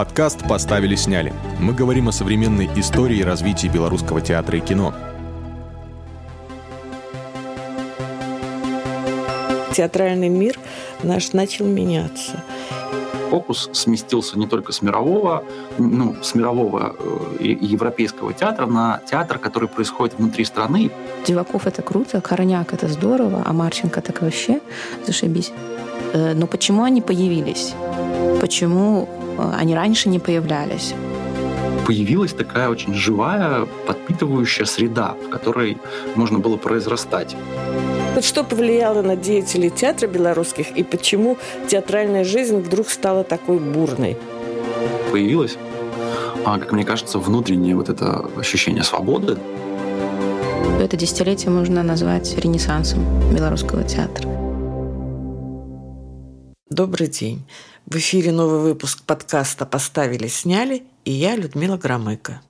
Подкаст «Поставили-сняли». Мы говорим о современной истории и развитии белорусского театра и кино. Театральный мир наш начал меняться фокус сместился не только с мирового, ну, с мирового э, европейского театра на театр, который происходит внутри страны. Диваков это круто, Короняк это здорово, а Марченко так вообще зашибись. Э, но почему они появились? Почему они раньше не появлялись? Появилась такая очень живая, подпитывающая среда, в которой можно было произрастать. Вот что повлияло на деятелей театра белорусских и почему театральная жизнь вдруг стала такой бурной? Появилось, а, как мне кажется, внутреннее вот это ощущение свободы. Это десятилетие можно назвать ренессансом белорусского театра. Добрый день. В эфире новый выпуск подкаста «Поставили, сняли» и я, Людмила Громыко.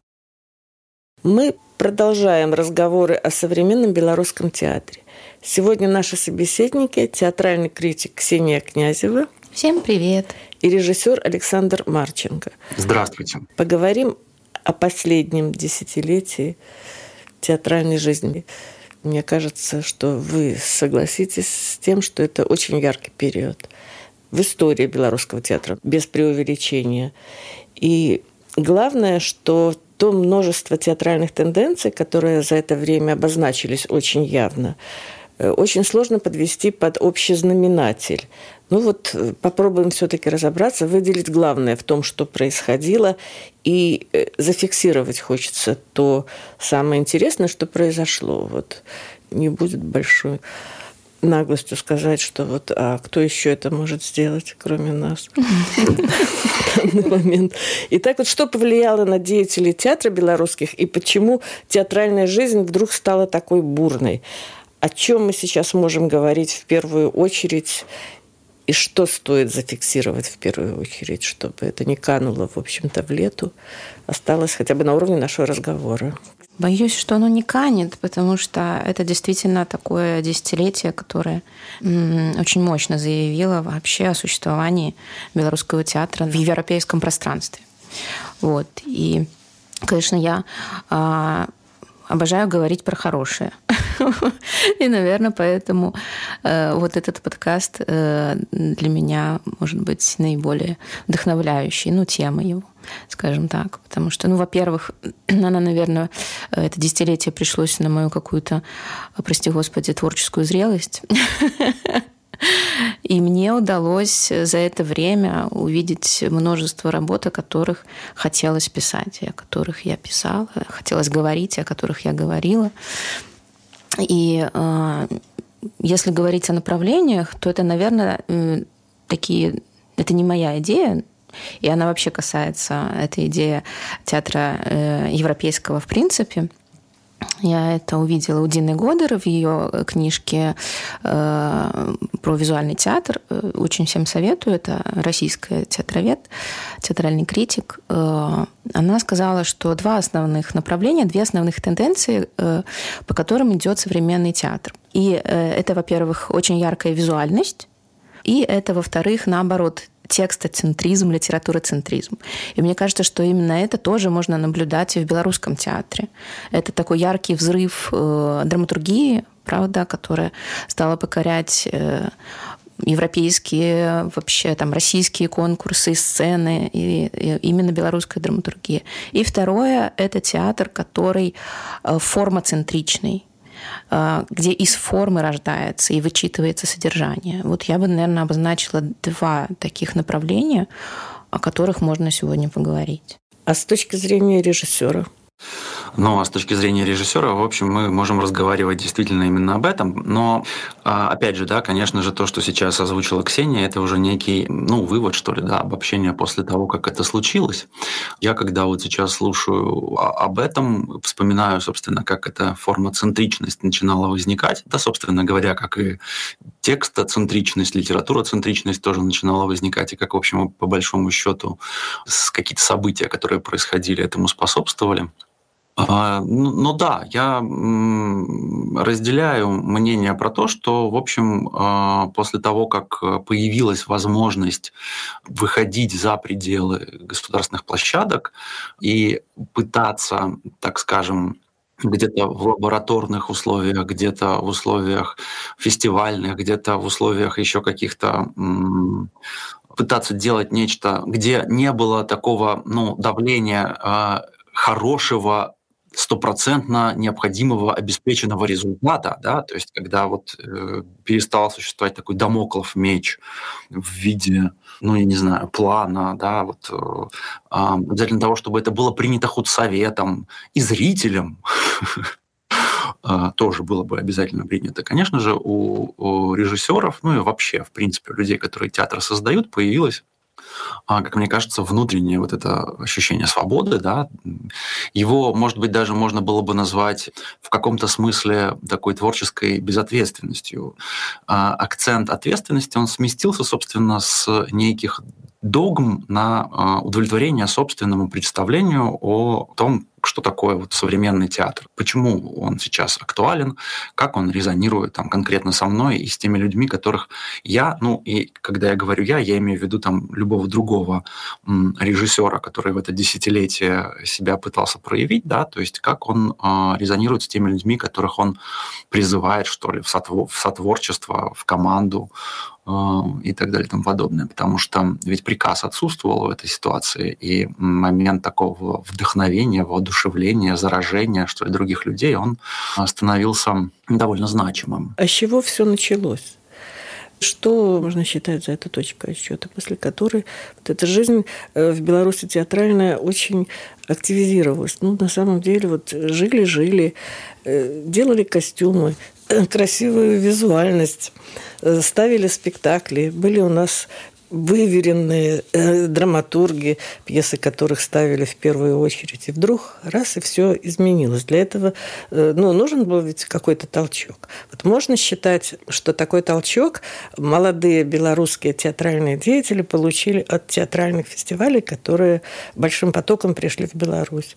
Мы продолжаем разговоры о современном белорусском театре. Сегодня наши собеседники – театральный критик Ксения Князева. Всем привет. И режиссер Александр Марченко. Здравствуйте. Поговорим о последнем десятилетии театральной жизни. Мне кажется, что вы согласитесь с тем, что это очень яркий период в истории белорусского театра, без преувеличения. И главное, что то множество театральных тенденций, которые за это время обозначились очень явно, Э, очень сложно подвести под общий знаменатель. Ну вот э, попробуем все-таки разобраться, выделить главное в том, что происходило, и э, зафиксировать хочется то самое интересное, что произошло. Вот не будет большой наглостью сказать, что вот, а кто еще это может сделать, кроме нас в данный момент. Итак, вот что повлияло на деятелей театра белорусских и почему театральная жизнь вдруг стала такой бурной? о чем мы сейчас можем говорить в первую очередь и что стоит зафиксировать в первую очередь, чтобы это не кануло, в общем-то, в лету, осталось хотя бы на уровне нашего разговора. Боюсь, что оно не канет, потому что это действительно такое десятилетие, которое очень мощно заявило вообще о существовании белорусского театра в европейском пространстве. Вот. И, конечно, я а, обожаю говорить про хорошее. И, наверное, поэтому э, вот этот подкаст э, для меня может быть наиболее вдохновляющий, ну, тема его, скажем так. Потому что, ну, во-первых, она, наверное, это десятилетие пришлось на мою какую-то, прости господи, творческую зрелость. И мне удалось за это время увидеть множество работ, о которых хотелось писать, о которых я писала, хотелось говорить, о которых я говорила. И э, если говорить о направлениях, то это, наверное, такие... Это не моя идея, и она вообще касается, этой идеи театра э, европейского в принципе – я это увидела у Дины Годер в ее книжке э, про визуальный театр. Э, очень всем советую. Это российская театровед, театральный критик. Э, она сказала, что два основных направления, две основных тенденции, по которым идет современный театр. И это, во-первых, очень яркая визуальность, и это, во-вторых, наоборот, текстоцентризм, литературоцентризм. И мне кажется, что именно это тоже можно наблюдать и в белорусском театре. Это такой яркий взрыв э, драматургии, правда, которая стала покорять э, европейские, вообще там российские конкурсы, сцены, и, и именно белорусская драматургия. И второе – это театр, который э, формоцентричный. А, где из формы рождается и вычитывается содержание. Вот я бы, наверное, обозначила два таких направления, о которых можно сегодня поговорить. А с точки зрения режиссера – ну, а с точки зрения режиссера, в общем, мы можем разговаривать действительно именно об этом. Но, а, опять же, да, конечно же, то, что сейчас озвучила Ксения, это уже некий, ну, вывод, что ли, да, обобщение после того, как это случилось. Я, когда вот сейчас слушаю об этом, вспоминаю, собственно, как эта форма-центричность начинала возникать. Да, собственно говоря, как и текстоцентричность, литературоцентричность тоже начинала возникать, и как, в общем, по большому счету, какие-то события, которые происходили, этому способствовали. А, ну, ну да, я разделяю мнение про то, что, в общем, а, после того, как появилась возможность выходить за пределы государственных площадок и пытаться, так скажем, где-то в лабораторных условиях, где-то в условиях фестивальных, где-то в условиях еще каких-то пытаться делать нечто, где не было такого ну, давления а, хорошего стопроцентно необходимого обеспеченного результата, да, то есть когда вот э, перестал существовать такой домоклов меч в виде, ну, я не знаю, плана, да, вот э, обязательно того, чтобы это было принято худсоветом и зрителям, а, тоже было бы обязательно принято. Конечно же, у, у режиссеров, ну и вообще, в принципе, у людей, которые театр создают, появилась как мне кажется, внутреннее вот это ощущение свободы, да, его, может быть, даже можно было бы назвать в каком-то смысле такой творческой безответственностью. А, акцент ответственности, он сместился, собственно, с неких догм на а, удовлетворение собственному представлению о том, что такое вот современный театр, почему он сейчас актуален, как он резонирует там конкретно со мной и с теми людьми, которых я, ну и когда я говорю я, я имею в виду там любого другого режиссера, который в это десятилетие себя пытался проявить, да, то есть как он э, резонирует с теми людьми, которых он призывает, что ли, в, сотвор, в сотворчество, в команду, Э, и так далее и тому подобное. Потому что ведь приказ отсутствовал в этой ситуации, и момент такого вдохновения, воодушевления, заражения, что ли, других людей, он становился довольно значимым. А с чего все началось? Что можно считать за это точкой отсчета, после которой вот эта жизнь э, в Беларуси театральная очень активизировалась. Ну, на самом деле, вот жили-жили, э, делали костюмы, красивую визуальность, э, ставили спектакли. Были у нас выверенные э, драматурги, пьесы которых ставили в первую очередь. И вдруг раз, и все изменилось. Для этого э, ну, нужен был ведь какой-то толчок. Вот можно считать, что такой толчок молодые белорусские театральные деятели получили от театральных фестивалей, которые большим потоком пришли в Беларусь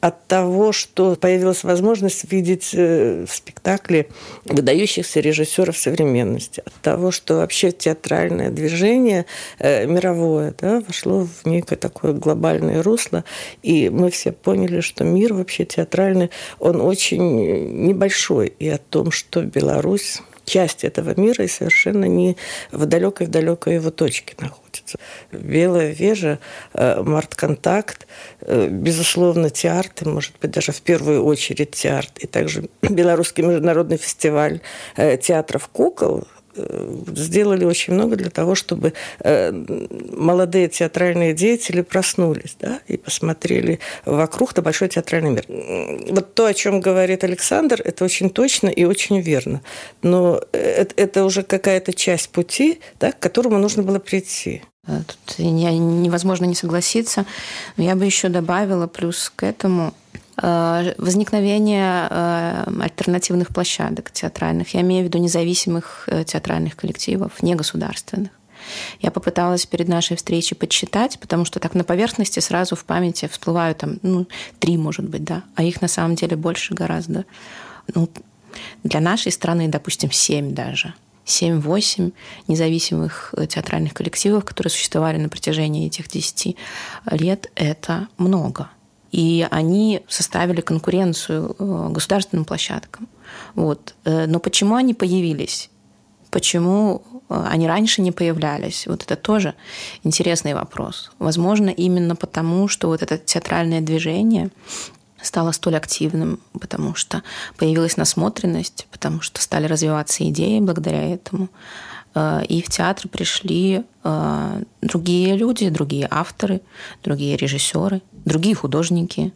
от того, что появилась возможность видеть э, в спектакле выдающихся режиссеров современности, от того, что вообще театральное движение э, мировое да, вошло в некое такое глобальное русло, и мы все поняли, что мир вообще театральный, он очень небольшой, и о том, что Беларусь часть этого мира и совершенно не в далекой-далекой его точке находится. Белая вежа, э, март-контакт, э, безусловно, театр, может быть, даже в первую очередь театр, и также Белорусский международный фестиваль э, театров кукол, сделали очень много для того, чтобы э, молодые театральные деятели проснулись да, и посмотрели вокруг на большой театральный мир. Вот то, о чем говорит Александр, это очень точно и очень верно. Но это уже какая-то часть пути, да, к которому нужно было прийти. Тут невозможно не согласиться. Но я бы еще добавила плюс к этому Э, возникновение э, альтернативных площадок театральных. Я имею в виду независимых э, театральных коллективов, не государственных. Я попыталась перед нашей встречей подсчитать, потому что так на поверхности сразу в памяти всплывают там, ну, три, может быть, да, а их на самом деле больше гораздо. Ну, для нашей страны, допустим, семь даже. Семь-восемь независимых театральных коллективов, которые существовали на протяжении этих десяти лет, это много. И они составили конкуренцию э, государственным площадкам. Вот. Э, но почему они появились? Почему э, они раньше не появлялись? Вот это тоже интересный вопрос. Возможно, именно потому, что вот это театральное движение стало столь активным, потому что появилась насмотренность, потому что стали развиваться идеи благодаря этому. И в театр пришли другие люди, другие авторы, другие режиссеры – другие художники,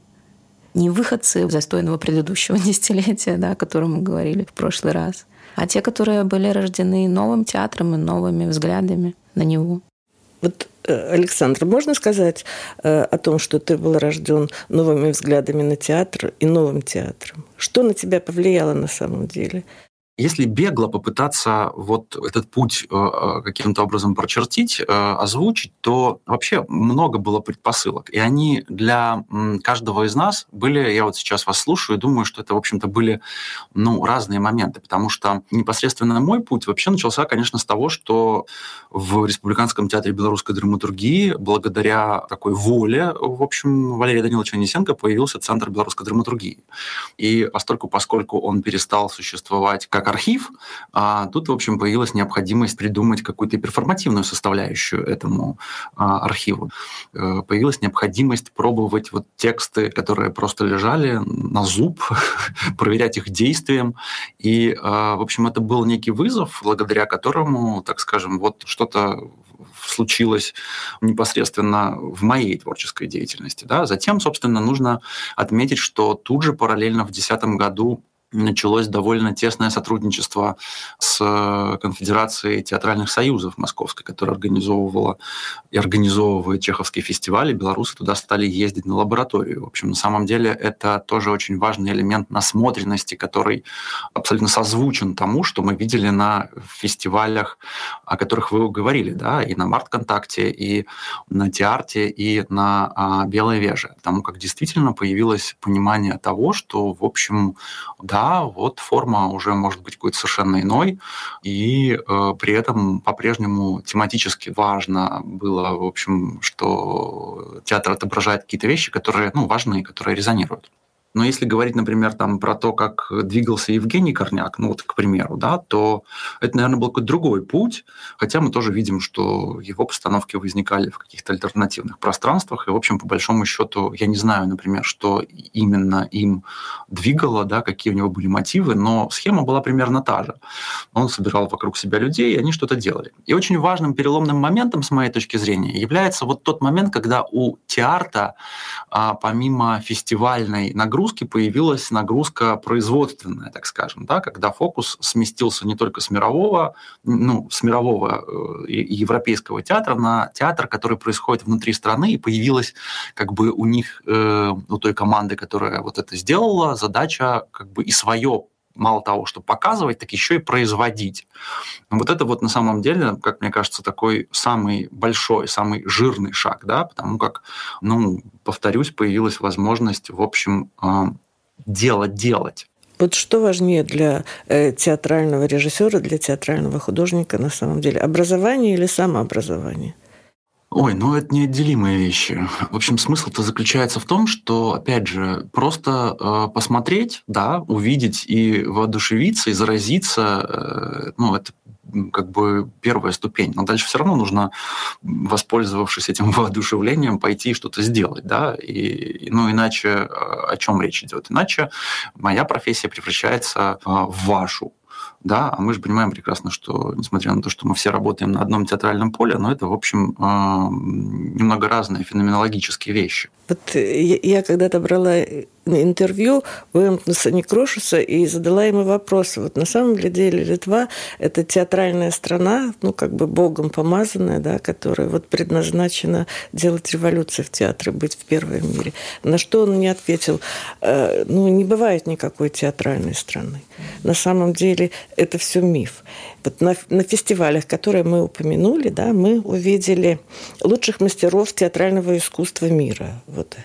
не выходцы застойного предыдущего десятилетия, да, о котором мы говорили в прошлый раз, а те, которые были рождены новым театром и новыми взглядами на него. Вот, э, Александр, можно сказать э, о том, что ты был рожден новыми взглядами на театр и новым театром? Что на тебя повлияло на самом деле? Если бегло попытаться вот этот путь э, э, каким-то образом прочертить, э, озвучить, то вообще много было предпосылок. И они для каждого из нас были, я вот сейчас вас слушаю думаю, что это, в общем-то, были ну, разные моменты, потому что непосредственно мой путь вообще начался, конечно, с того, что в Республиканском театре белорусской драматургии благодаря такой воле, в общем, Валерия Даниловича Несенко появился Центр белорусской драматургии. И постольку, поскольку он перестал существовать как архив, а тут, в общем, появилась необходимость придумать какую-то перформативную составляющую этому а, архиву. Э, появилась необходимость пробовать вот тексты, которые просто лежали на зуб, проверять их действием. И, а, в общем, это был некий вызов, благодаря которому, так скажем, вот что-то случилось непосредственно в моей творческой деятельности. Да? Затем, собственно, нужно отметить, что тут же параллельно в 2010 году началось довольно тесное сотрудничество с э, Конфедерацией театральных союзов Московской, которая организовывала и организовывает чеховские фестивали. Белорусы туда стали ездить на лабораторию. В общем, на самом деле это тоже очень важный элемент насмотренности, который абсолютно созвучен тому, что мы видели на фестивалях, о которых вы говорили, да, и на Март-контакте, и на Теарте, и на а, Белой Веже. Потому как действительно появилось понимание того, что, в общем, да, да, вот форма уже может быть какой-то совершенно иной, и э, при этом по-прежнему тематически важно было, в общем, что театр отображает какие-то вещи, которые, ну, важные, которые резонируют. Но если говорить, например, там, про то, как двигался Евгений Корняк, ну вот, к примеру, да, то это, наверное, был какой-то другой путь, хотя мы тоже видим, что его постановки возникали в каких-то альтернативных пространствах, и, в общем, по большому счету, я не знаю, например, что именно им двигало, да, какие у него были мотивы, но схема была примерно та же. Он собирал вокруг себя людей, и они что-то делали. И очень важным переломным моментом, с моей точки зрения, является вот тот момент, когда у театра, а, помимо фестивальной нагрузки, появилась нагрузка производственная, так скажем, да, когда фокус сместился не только с мирового, ну, с мирового э, европейского театра на театр, который происходит внутри страны, и появилась как бы у них, э, у той команды, которая вот это сделала, задача как бы и свое мало того, что показывать, так еще и производить. Вот это вот на самом деле, как мне кажется, такой самый большой, самый жирный шаг, да, потому как, ну, повторюсь, появилась возможность, в общем, а, делать делать. Вот что важнее для э, театрального режиссера, для театрального художника на самом деле? Образование или самообразование? Ой, ну это неотделимые вещи. В общем, смысл-то заключается в том, что, опять же, просто э, посмотреть, да, увидеть и воодушевиться, и заразиться, э, ну, это как бы первая ступень. Но дальше все равно нужно, воспользовавшись этим воодушевлением, пойти и что-то сделать, да, и, ну, иначе э, о чем речь идет? Иначе моя профессия превращается э, в вашу, да, а мы же понимаем прекрасно, что, несмотря на то, что мы все работаем на одном театральном поле, но это, в общем, а, немного разные феноменологические вещи. Вот я когда-то брала интервью у Эмтнеса Некрошуса и задала ему вопрос. Вот на самом деле Литва – это театральная страна, ну, как бы богом помазанная, да, которая вот предназначена делать революцию в театре, быть в первом мире. На что он не ответил, «Э, ну, не бывает никакой театральной страны. На самом деле это все миф. Вот на, на фестивалях, которые мы упомянули, да, мы увидели лучших мастеров театрального искусства мира. Вот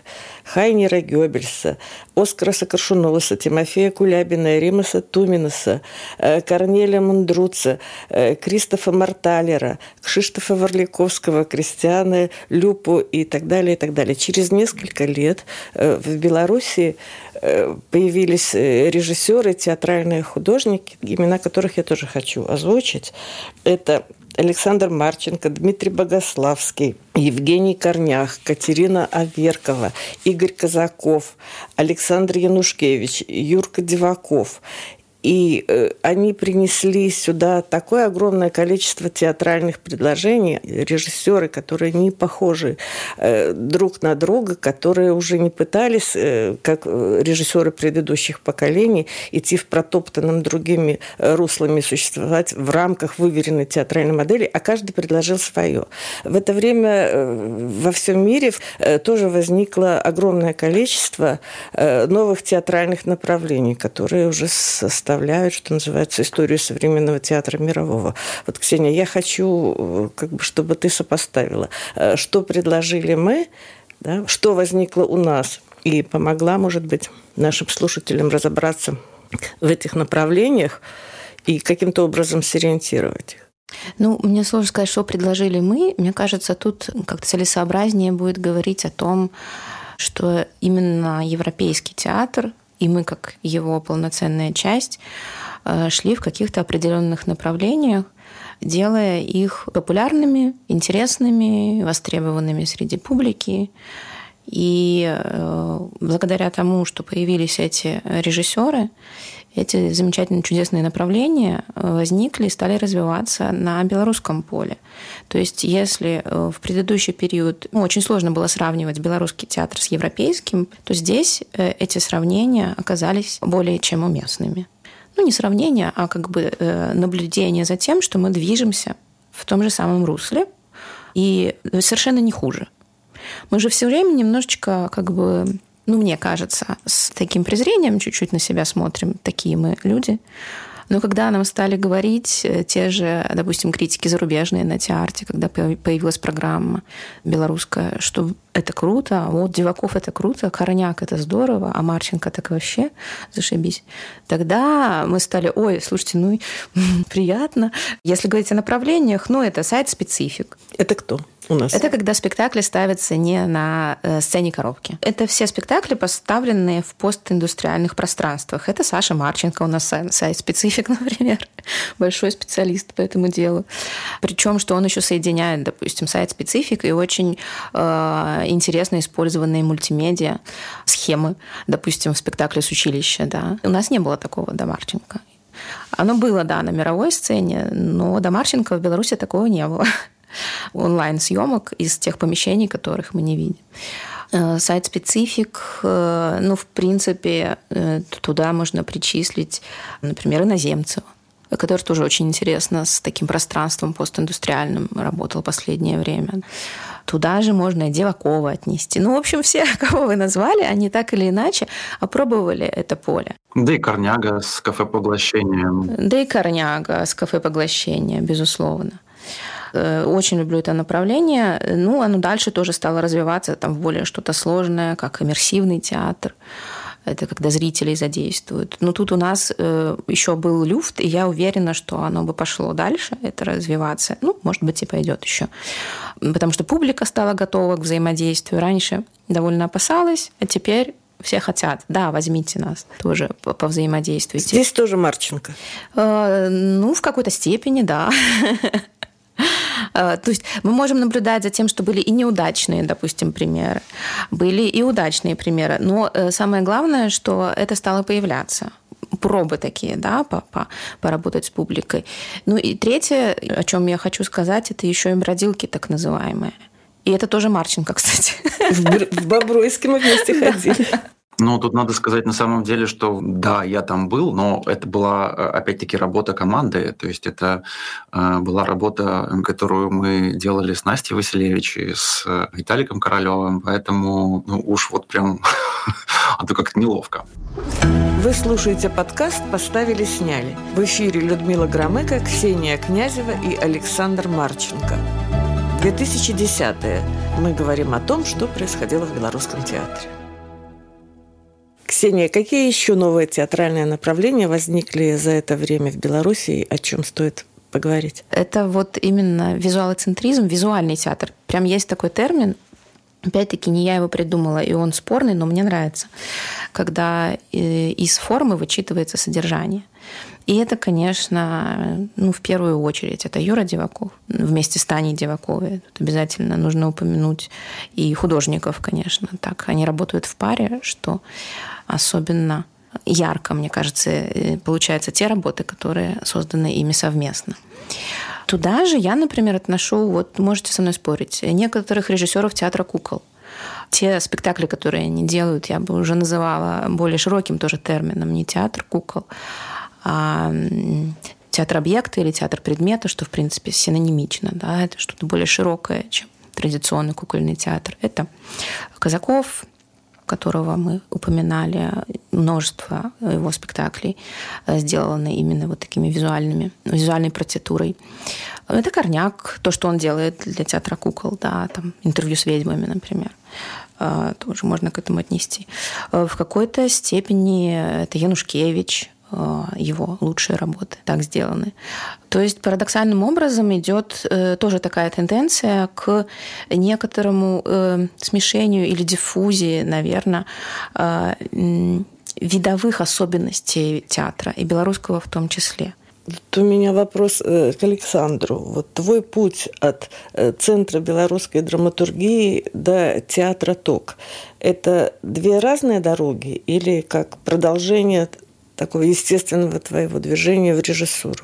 Хайнера Гёбельса, Оскара Сокоршуноваса, Тимофея Кулябина, Римаса Туминаса, э, Корнеля Мандруца, э, Кристофа Марталера, Кшиштофа Варликовского, Кристиана Люпу и так далее, и так далее. Через несколько лет э, в Беларуси появились режиссеры, театральные художники, имена которых я тоже хочу озвучить. Это Александр Марченко, Дмитрий Богославский, Евгений Корнях, Катерина Аверкова, Игорь Казаков, Александр Янушкевич, Юрка Диваков. И э, они принесли сюда такое огромное количество театральных предложений, режиссеры, которые не похожи э, друг на друга, которые уже не пытались, э, как режиссеры предыдущих поколений, идти в протоптанном другими руслами существовать в рамках выверенной театральной модели, а каждый предложил свое. В это время во всем мире тоже возникло огромное количество новых театральных направлений, которые уже составляют составляют, что называется, историю современного театра мирового. Вот, Ксения, я хочу, как бы, чтобы ты сопоставила, что предложили мы, да, что возникло у нас, и помогла, может быть, нашим слушателям разобраться в этих направлениях и каким-то образом сориентировать их. Ну, мне сложно сказать, что предложили мы. Мне кажется, тут как-то целесообразнее будет говорить о том, что именно европейский театр, и мы как его полноценная часть, э, шли в каких-то определенных направлениях, делая их популярными, интересными, востребованными среди публики. И э, благодаря тому, что появились эти режиссеры, эти замечательные, чудесные направления э, возникли и стали развиваться на белорусском поле. То есть если э, в предыдущий период ну, очень сложно было сравнивать белорусский театр с европейским, то здесь эти сравнения оказались более чем уместными. Ну, не сравнение, а как бы наблюдение за тем, что мы движемся в том же самом русле и совершенно не хуже. Мы же все время немножечко как бы ну, мне кажется, с таким презрением чуть-чуть на себя смотрим, такие мы люди. Но когда нам стали говорить э, те же, допустим, критики зарубежные на театре, когда появилась программа белорусская, что это круто, а вот Диваков это круто, Короняк это здорово, а Марченко так вообще зашибись. Тогда мы стали, ой, слушайте, ну приятно. Если говорить о направлениях, ну это сайт-специфик. Это кто? у нас? Это когда спектакли ставятся не на э, сцене коробки. Это все спектакли, поставленные в постиндустриальных пространствах. Это Саша Марченко у нас сайт-специфик, например. Большой специалист по этому делу. Причем, что он еще соединяет, допустим, сайт-специфик и очень э, интересно использованные мультимедиа, схемы, допустим, в спектакле с училища. Да. У нас не было такого до Марченко. Оно было, да, на мировой сцене, но до Марченко в Беларуси такого не было онлайн-съемок из тех помещений, которых мы не видим. Э, сайт-специфик, э, ну, в принципе, э, туда можно причислить, например, иноземцев, который тоже очень интересно с таким пространством постиндустриальным работал последнее время. Туда же можно и Девакова отнести. Ну, в общем, все, кого вы назвали, они так или иначе опробовали это поле. Да и Корняга с кафе поглощением. Да и Корняга с кафе поглощения, безусловно. Э, очень люблю это направление. Ну, оно дальше тоже стало развиваться там, в более что-то сложное, как иммерсивный театр. Это когда зрителей задействуют. Но тут у нас э, еще был люфт, и я уверена, что оно бы пошло дальше, это развиваться. Ну, может быть, и пойдет еще. Потому что публика стала готова к взаимодействию. Раньше довольно опасалась, а теперь все хотят. Да, возьмите нас тоже повзаимодействуйте. Здесь тоже Марченко. Э, ну, в какой-то степени, да. Э, то есть мы можем наблюдать за тем, что были и неудачные, допустим, примеры, были и удачные примеры. Но э, самое главное, что это стало появляться пробы такие, да, по, по, поработать с публикой. Ну и третье, о чем я хочу сказать, это еще и бродилки так называемые. И это тоже Марченко, кстати. В Бобруйске мы вместе ходили. Ну, тут надо сказать на самом деле, что да, я там был, но это была, э, опять-таки, работа команды. То есть это э, была работа, которую мы делали с Настей Василевич и с э, Виталиком Королевым. Поэтому ну, уж вот прям, а то как-то неловко. Вы слушаете подкаст «Поставили, сняли». В эфире Людмила Громыко, Ксения Князева и Александр Марченко. 2010-е. Мы говорим о том, что происходило в белорусском театре. Ксения, какие еще новые театральные направления возникли за это время в Беларуси о чем стоит поговорить? Это вот именно визуалоцентризм, визуальный театр. Прям есть такой термин, Опять-таки, не я его придумала, и он спорный, но мне нравится, когда э, из формы вычитывается содержание. И это, конечно, ну, в первую очередь, это Юра Деваков вместе с Таней Деваковой. Тут обязательно нужно упомянуть и художников, конечно. Так, они работают в паре, что особенно ярко, мне кажется, э, получаются те работы, которые созданы ими совместно. Туда же я, например, отношу, вот можете со мной спорить, некоторых режиссеров театра кукол. Те спектакли, которые они делают, я бы уже называла более широким тоже термином, не театр кукол, театр объекта или театр предмета, что, в принципе, синонимично. Да? Это что-то более широкое, чем традиционный кукольный театр. Это Казаков, которого мы упоминали, множество его спектаклей э, сделаны именно вот такими визуальными, визуальной процедурой. Это Корняк, то, что он делает для театра кукол, да, там интервью с ведьмами, например э, тоже можно к этому отнести. В какой-то степени это Янушкевич, Э, его лучшие работы так сделаны. То есть парадоксальным образом идет э, тоже такая тенденция к некоторому э, смешению или диффузии, наверное, видовых особенностей театра и белорусского в том числе. Вот у меня вопрос к Александру. Вот твой путь от Центра белорусской драматургии до театра ТОК – это две разные дороги или как продолжение такого естественного твоего движения в режиссуру?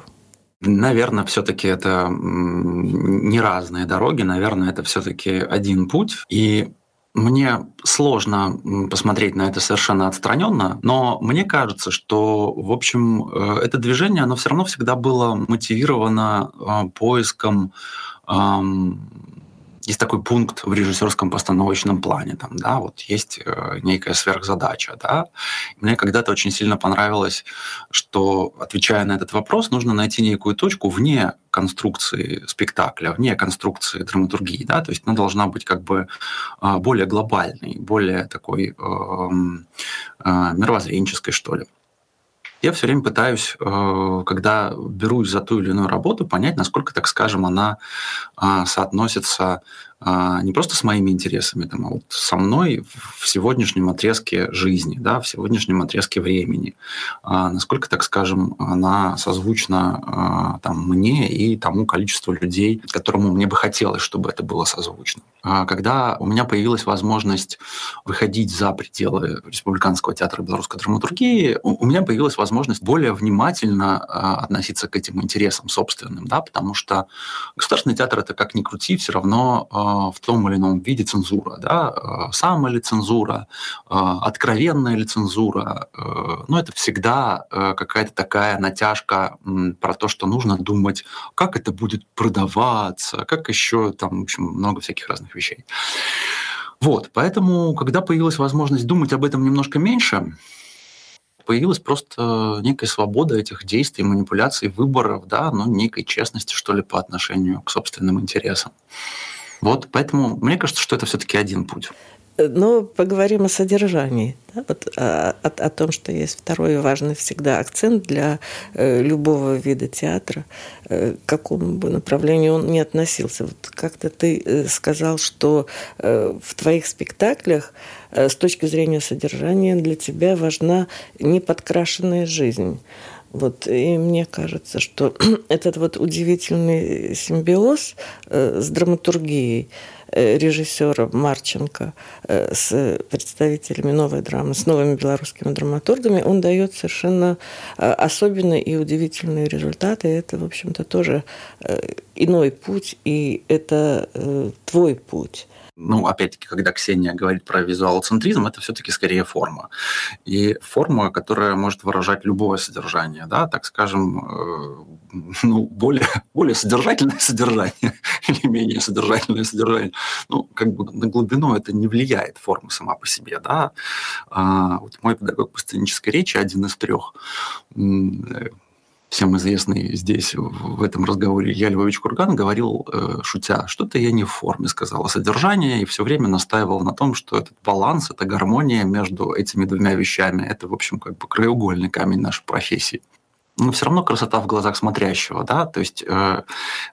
Наверное, все-таки это не разные дороги, наверное, это все-таки один путь. И мне сложно посмотреть на это совершенно отстраненно, но мне кажется, что, в общем, э, это движение, оно все равно всегда было мотивировано э, поиском есть такой пункт в режиссерском постановочном плане, там, да, вот есть э, некая сверхзадача, да. Мне когда-то очень сильно понравилось, что, отвечая на этот вопрос, нужно найти некую точку вне конструкции спектакля, вне конструкции драматургии, да, то есть она должна быть как бы э, более глобальной, более такой э, э, мировоззренческой, что ли я все время пытаюсь, э, когда берусь за ту или иную работу, понять, насколько, так скажем, она а, соотносится не просто с моими интересами, там, а вот со мной в сегодняшнем отрезке жизни, да, в сегодняшнем отрезке времени. А, насколько, так скажем, она созвучна а, там, мне и тому количеству людей, которому мне бы хотелось, чтобы это было созвучно. Когда у меня появилась возможность выходить за пределы Республиканского театра белорусской драматургии, у меня появилась возможность более внимательно относиться к этим интересам собственным, да, потому что государственный театр это как ни крути, все равно в том или ином виде цензура. Да? Самая ли цензура, откровенная ли цензура. Но это всегда какая-то такая натяжка про то, что нужно думать, как это будет продаваться, как еще там, в общем, много всяких разных вещей. Вот, поэтому, когда появилась возможность думать об этом немножко меньше, появилась просто некая свобода этих действий, манипуляций, выборов, да, но некой честности, что ли, по отношению к собственным интересам. Вот, поэтому мне кажется, что это все-таки один путь. Но поговорим о содержании, да, вот, о, о, о том, что есть второй важный всегда акцент для э, любого вида театра, э, к какому бы направлению он ни относился. Вот как-то ты э, сказал, что э, в твоих спектаклях э, с точки зрения содержания для тебя важна неподкрашенная жизнь. Вот, и мне кажется, что этот вот удивительный симбиоз э, с драматургией э, режиссера Марченко э, с представителями новой драмы, с новыми белорусскими драматургами, он дает совершенно особенные и удивительные результаты. И это, в общем-то, тоже иной путь, и это твой путь ну, опять-таки, когда Ксения говорит про визуалоцентризм, это все-таки скорее форма. И форма, которая может выражать любое содержание, да, так скажем, э, ну, более, более содержательное содержание или менее содержательное содержание. Ну, как бы на глубину это не влияет форма сама по себе, да. А, вот мой педагог по сценической речи, один из трех, всем известный здесь, в этом разговоре, Я Львович Курган говорил, э, шутя, что-то я не в форме сказал, а содержание, и все время настаивал на том, что этот баланс, эта гармония между этими двумя вещами, это, в общем, как бы краеугольный камень нашей профессии. Но все равно красота в глазах смотрящего, да, то есть э,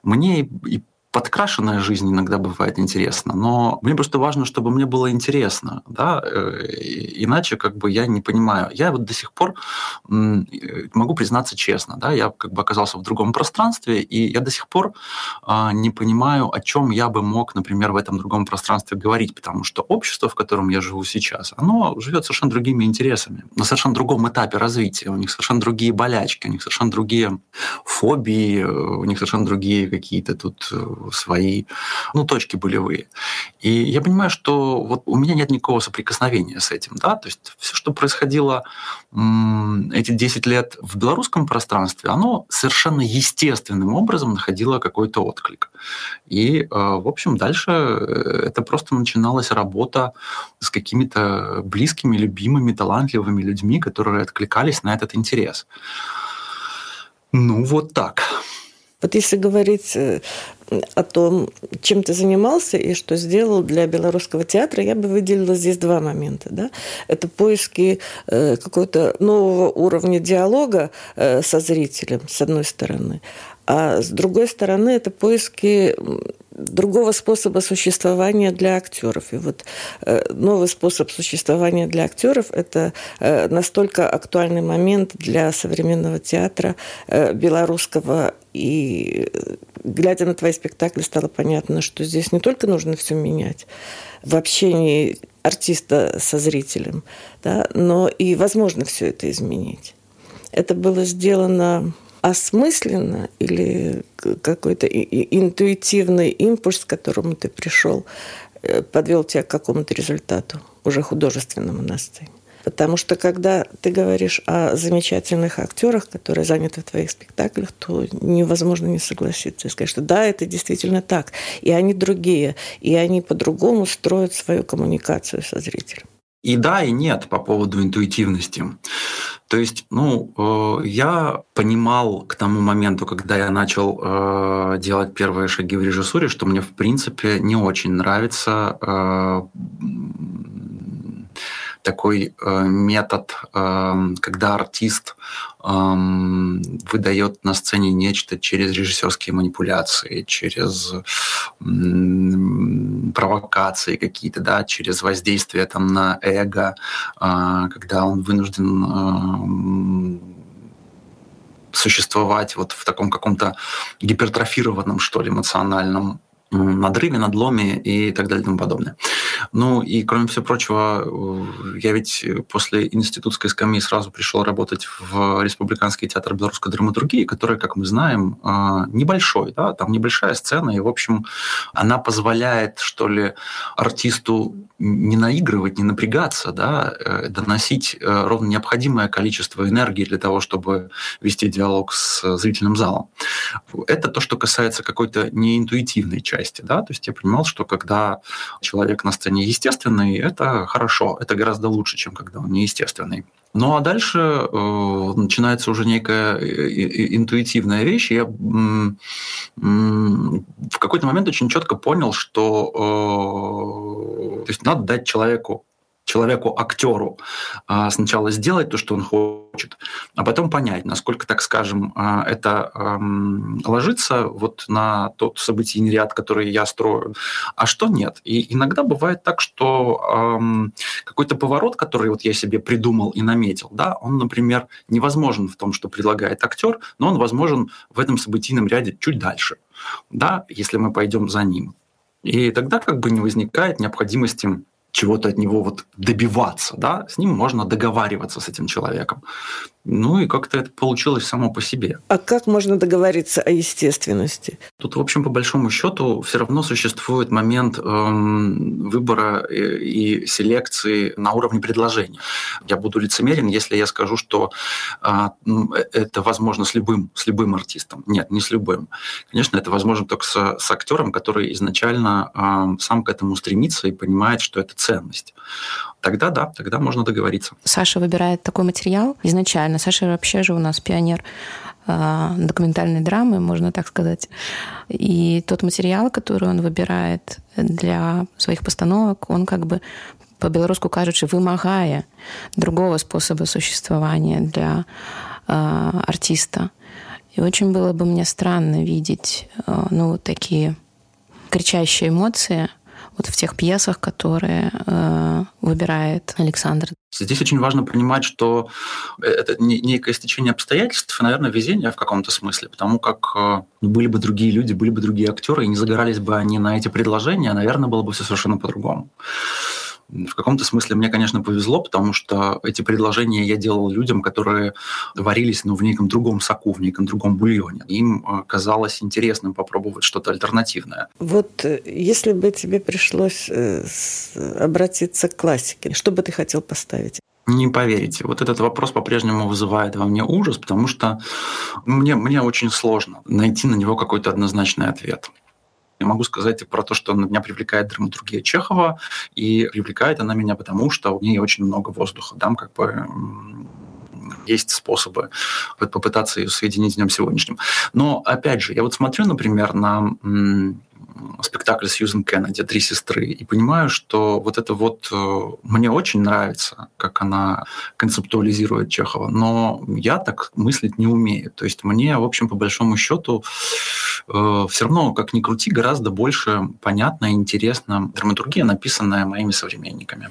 мне и подкрашенная жизнь иногда бывает интересна, но мне просто важно, чтобы мне было интересно, да, э, иначе как бы я не понимаю. Я вот до сих пор могу признаться честно, да, я как бы оказался в другом пространстве, и я до сих пор а, не понимаю, о чем я бы мог, например, в этом другом пространстве говорить, потому что общество, в котором я живу сейчас, оно живет совершенно другими интересами, на совершенно другом этапе развития, у них совершенно другие болячки, у них совершенно другие фобии, у них совершенно другие какие-то тут свои ну, точки болевые. И я понимаю, что вот у меня нет никакого соприкосновения с этим. Да? То есть все, что происходило эти 10 лет в белорусском пространстве, оно совершенно естественным образом находило какой-то отклик. И, в общем, дальше э, это просто начиналась работа с какими-то близкими, любимыми, талантливыми людьми, которые откликались на этот интерес. Ну, вот так. Вот если говорить э, о том, чем ты занимался и что сделал для белорусского театра, я бы выделила здесь два момента. Да? Это поиски э, какого-то нового уровня диалога э, со зрителем, с одной стороны, а с другой стороны, это поиски другого способа существования для актеров. И вот э, новый способ существования для актеров – это э, настолько актуальный момент для современного театра э, белорусского. И глядя на твои спектакли, стало понятно, что здесь не только нужно все менять в общении артиста со зрителем, да, но и возможно все это изменить. Это было сделано осмысленно или какой-то интуитивный импульс, к которому ты пришел, э, подвел тебя к какому-то результату, уже художественному на сцене. Потому что когда ты говоришь о замечательных актерах, которые заняты в твоих спектаклях, то невозможно не согласиться и сказать, что да, это действительно так. И они другие, и они по-другому строят свою коммуникацию со зрителем. И да, и нет по поводу интуитивности. То есть, ну, э, я понимал к тому моменту, когда я начал э, делать первые шаги в режиссуре, что мне, в принципе, не очень нравится э, такой э, метод, э, когда артист э, выдает на сцене нечто через режиссерские манипуляции, через провокации какие-то, да, через воздействие там на эго, когда он вынужден существовать вот в таком каком-то гипертрофированном, что ли, эмоциональном надрыве, надломе и так далее и тому подобное. Ну и, кроме всего прочего, э, я ведь после институтской скамьи сразу пришел работать в Республиканский театр белорусской драматургии, который, как мы знаем, э, небольшой, да, там небольшая сцена, и, в общем, она позволяет, что ли, артисту не наигрывать, не напрягаться, да, э, доносить ровно необходимое количество энергии для того, чтобы вести диалог с зрительным залом. Это то, что касается какой-то неинтуитивной части, да, то есть я понимал, что когда человек на сцене естественный, это хорошо, это гораздо лучше, чем когда он неестественный. Ну а дальше э, начинается уже некая э, интуитивная вещь. Я в какой-то момент очень четко понял, что э, то есть надо дать человеку человеку, актеру, а, сначала сделать то, что он хочет, а потом понять, насколько, так скажем, а, это ложится вот на тот событийный ряд, который я строю, а что нет. И иногда бывает так, что какой-то поворот, который вот я себе придумал и наметил, да, он, например, невозможен в том, что предлагает актер, но он возможен в этом событийном ряде чуть дальше, да, если мы пойдем за ним. И тогда как бы не возникает необходимости чего-то от него вот добиваться, да, с ним можно договариваться с этим человеком. Ну и как-то это получилось само по себе. А как можно договориться о естественности? Тут, в общем, по большому счету, все равно существует момент эм, выбора и, и селекции на уровне предложения. Я буду лицемерен, если я скажу, что а, э, это возможно с любым, с любым артистом. Нет, не с любым. Конечно, это возможно только с, с актером, который изначально э, сам к этому стремится и понимает, что это ценность тогда да, тогда можно договориться. Саша выбирает такой материал изначально. Саша вообще же у нас пионер а, документальной драмы, можно так сказать. И тот материал, который он выбирает для своих постановок, он как бы по-белоруску кажучи, вымагае другого способа существования для э, артиста. И очень было бы мне странно видеть э, ну, такие кричащие эмоции – вот в тех пьесах, которые э, выбирает Александр. Здесь очень важно понимать, что это некое стечение обстоятельств и, наверное, везение в каком-то смысле, потому как э, были бы другие люди, были бы другие актеры, и не загорались бы они на эти предложения, наверное, было бы все совершенно по-другому. В каком-то смысле мне, конечно, повезло, потому что эти предложения я делал людям, которые варились ну, в неком другом соку, в неком другом бульоне. Им э, казалось интересным попробовать что-то альтернативное. Вот э, если бы тебе пришлось э, обратиться к классике, что бы ты хотел поставить? Не поверите, вот этот вопрос по-прежнему вызывает во мне ужас, потому что мне, мне очень сложно найти на него какой-то однозначный ответ. Я могу сказать про то, что меня привлекает драматургия Чехова, и привлекает она меня потому, что в ней очень много воздуха, да, как бы есть способы попытаться ее соединить с днем сегодняшним. Но, опять же, я вот смотрю, например, на спектакль Сьюзен Кеннеди «Три сестры» и понимаю, что вот это вот э, мне очень нравится, как она концептуализирует Чехова, но я так мыслить не умею. То есть мне, в общем, по большому счету, э, все равно, как ни крути, гораздо больше понятна и интересна драматургия, написанная моими современниками.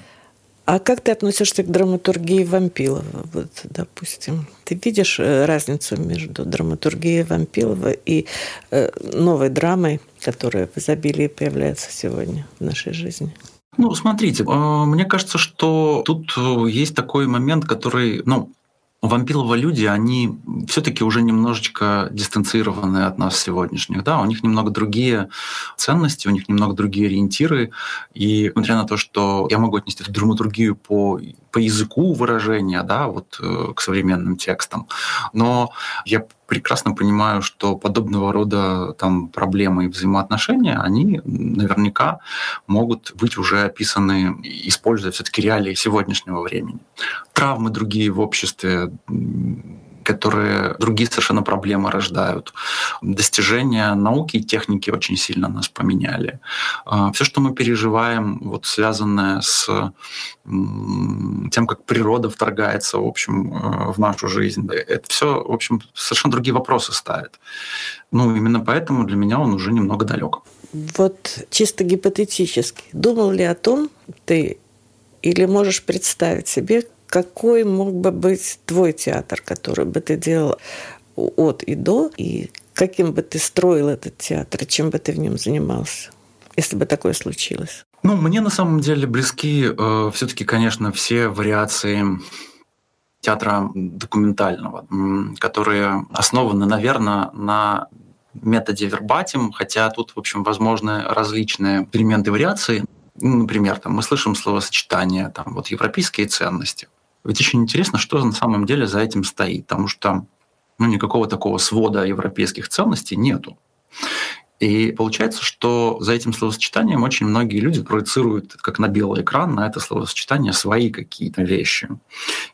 А как ты относишься к драматургии Вампилова? Вот, допустим, ты видишь э, разницу между драматургией Вампилова и э, новой драмой, которая в изобилии появляется сегодня в нашей жизни? Ну, смотрите, э, мне кажется, что тут есть такой момент, который, ну, Вампилова люди, они все-таки уже немножечко дистанцированы от нас сегодняшних. Да? У них немного другие ценности, у них немного другие ориентиры. И несмотря на то, что я могу отнести эту драматургию по, по языку выражения да, вот, э, к современным текстам, но я прекрасно понимаю, что подобного рода там, проблемы и взаимоотношения, они наверняка могут быть уже описаны, используя все-таки реалии сегодняшнего времени. Травмы другие в обществе, которые другие совершенно проблемы рождают. Достижения науки и техники очень сильно нас поменяли. А, Все, что мы переживаем, вот связанное с тем, как природа вторгается, в общем, э, в нашу жизнь, это все, в общем, совершенно другие вопросы ставит. Ну, именно поэтому для меня он уже немного далек. Вот чисто гипотетически, думал ли о том ты или можешь представить себе, какой мог бы быть твой театр, который бы ты делал от и до, и каким бы ты строил этот театр, чем бы ты в нем занимался, если бы такое случилось? Ну, мне на самом деле близки э, все-таки, конечно, все вариации театра документального, которые основаны, наверное, на методе вербатим, хотя тут, в общем, возможны различные элементы вариации. Например, там, мы слышим словосочетание, там, вот европейские ценности. Ведь очень интересно, что на самом деле за этим стоит, потому что ну, никакого такого свода европейских ценностей нету. И получается, что за этим словосочетанием очень многие люди проецируют, как на белый экран, на это словосочетание свои какие-то вещи.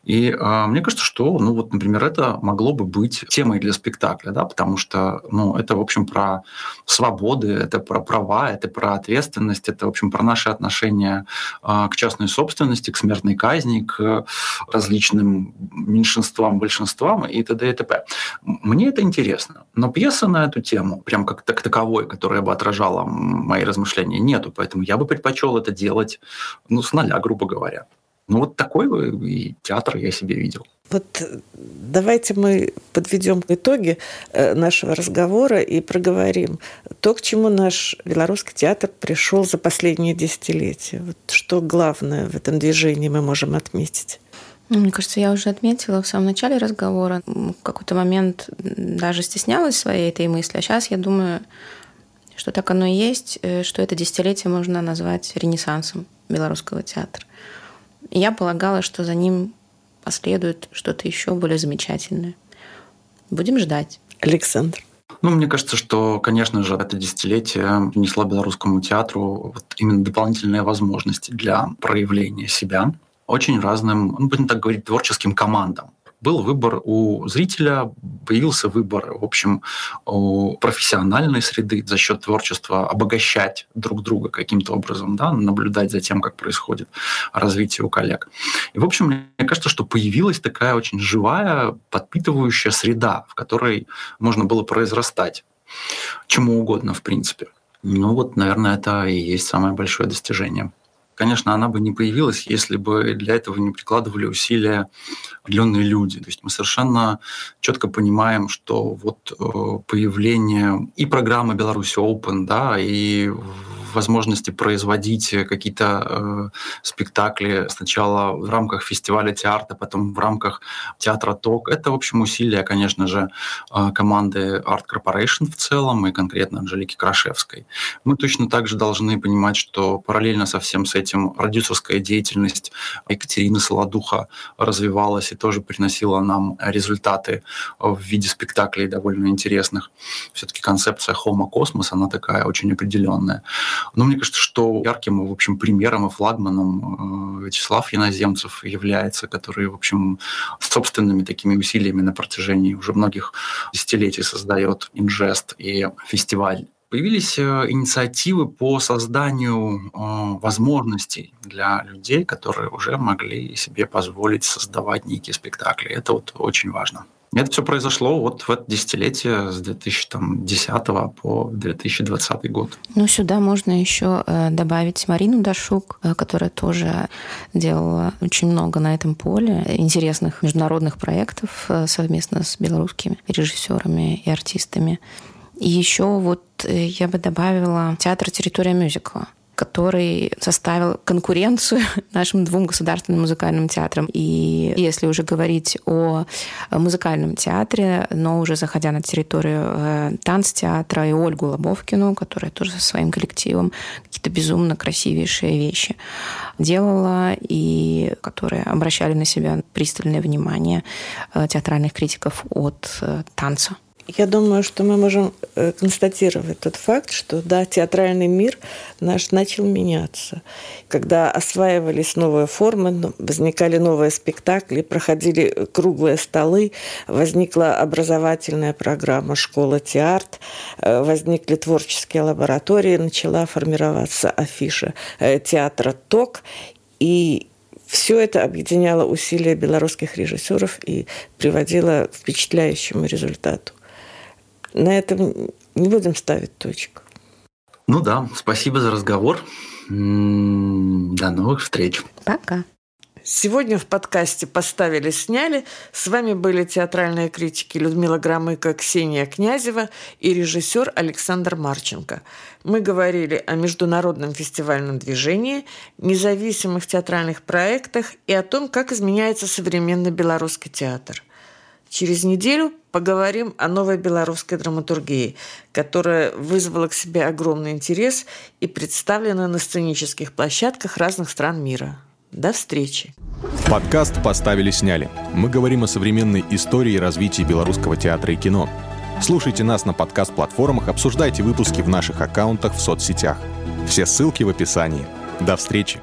И э, мне кажется, что, ну вот, например, это могло бы быть темой для спектакля, да, потому что, ну, это, в общем, про свободы, это про права, это про ответственность, это, в общем, про наши отношения э, к частной собственности, к смертной казни, к различным меньшинствам, большинствам и т.д. и т.п. Мне это интересно. Но пьеса на эту тему, прям как так таковой, таковой, которая бы отражала мои размышления, нету. Поэтому я бы предпочел это делать ну, с нуля, грубо говоря. Ну вот такой и театр я себе видел. Вот давайте мы подведем итоги э, нашего разговора и проговорим то, к чему наш белорусский театр пришел за последние десятилетия. Вот что главное в этом движении мы можем отметить? Ну, мне кажется, я уже отметила в самом начале разговора. В какой-то момент даже стеснялась своей этой мысли, а сейчас я думаю, что так оно и есть, э, что это десятилетие можно назвать ренессансом белорусского театра. И я полагала, что за ним последует что-то еще более замечательное. Будем ждать. Александр. Ну, мне кажется, что, конечно же, это десятилетие внесло белорусскому театру вот именно дополнительные возможности для проявления себя очень разным, ну, будем так говорить, творческим командам был выбор у зрителя, появился выбор, в общем, у профессиональной среды за счет творчества обогащать друг друга каким-то образом, да, наблюдать за тем, как происходит развитие у коллег. И, в общем, мне кажется, что появилась такая очень живая, подпитывающая среда, в которой можно было произрастать чему угодно, в принципе. Ну вот, наверное, это и есть самое большое достижение конечно, она бы не появилась, если бы для этого не прикладывали усилия определенные люди. То есть мы совершенно четко понимаем, что вот э, появление и программы Беларусь Open, да, и возможности производить какие-то э, спектакли сначала в рамках фестиваля театра, потом в рамках театра ТОК. Это, в общем, усилия, конечно же, э, команды Art Corporation в целом и конкретно Анжелики Крашевской. Мы точно так же должны понимать, что параллельно со всем с этим продюсерская деятельность Екатерины Солодуха развивалась и тоже приносила нам результаты в виде спектаклей довольно интересных. Все-таки концепция Хома Космос, она такая очень определенная. Но мне кажется, что ярким, в общем, примером и флагманом э, Вячеслав Яноземцев является, который, в общем, собственными такими усилиями на протяжении уже многих десятилетий создает Инжест и фестиваль появились э, инициативы по созданию э, возможностей для людей, которые уже могли себе позволить создавать некие спектакли. Это вот очень важно. Это все произошло вот в это десятилетие с 2010 по 2020 год. Ну, сюда можно еще э, добавить Марину Дашук, которая тоже делала очень много на этом поле интересных международных проектов совместно с белорусскими режиссерами и артистами. И еще вот э, я бы добавила театр «Территория мюзикла» который составил конкуренцию нашим двум государственным музыкальным театрам. И если уже говорить о музыкальном театре, но уже заходя на территорию э, танцтеатра и Ольгу Лобовкину, которая тоже со своим коллективом какие-то безумно красивейшие вещи делала, и которые обращали на себя пристальное внимание э, театральных критиков от танца. Я думаю, что мы можем э, констатировать тот факт, что да, театральный мир наш начал меняться. Когда осваивались новые формы, возникали новые спектакли, проходили круглые столы, возникла образовательная программа «Школа театр», э, возникли творческие лаборатории, начала формироваться афиша э, театра «ТОК», и все это объединяло усилия белорусских режиссеров и приводило к впечатляющему результату на этом не будем ставить точку. Ну да, спасибо за разговор. До новых встреч. Пока. Сегодня в подкасте «Поставили, сняли». С вами были театральные критики Людмила Громыко, Ксения Князева и режиссер Александр Марченко. Мы говорили о международном фестивальном движении, независимых театральных проектах и о том, как изменяется современный белорусский театр. Через неделю поговорим о новой белорусской драматургии, которая вызвала к себе огромный интерес и представлена на сценических площадках разных стран мира. До встречи. Подкаст «Поставили-сняли». Мы говорим о современной истории и развитии белорусского театра и кино. Слушайте нас на подкаст-платформах, обсуждайте выпуски в наших аккаунтах в соцсетях. Все ссылки в описании. До встречи!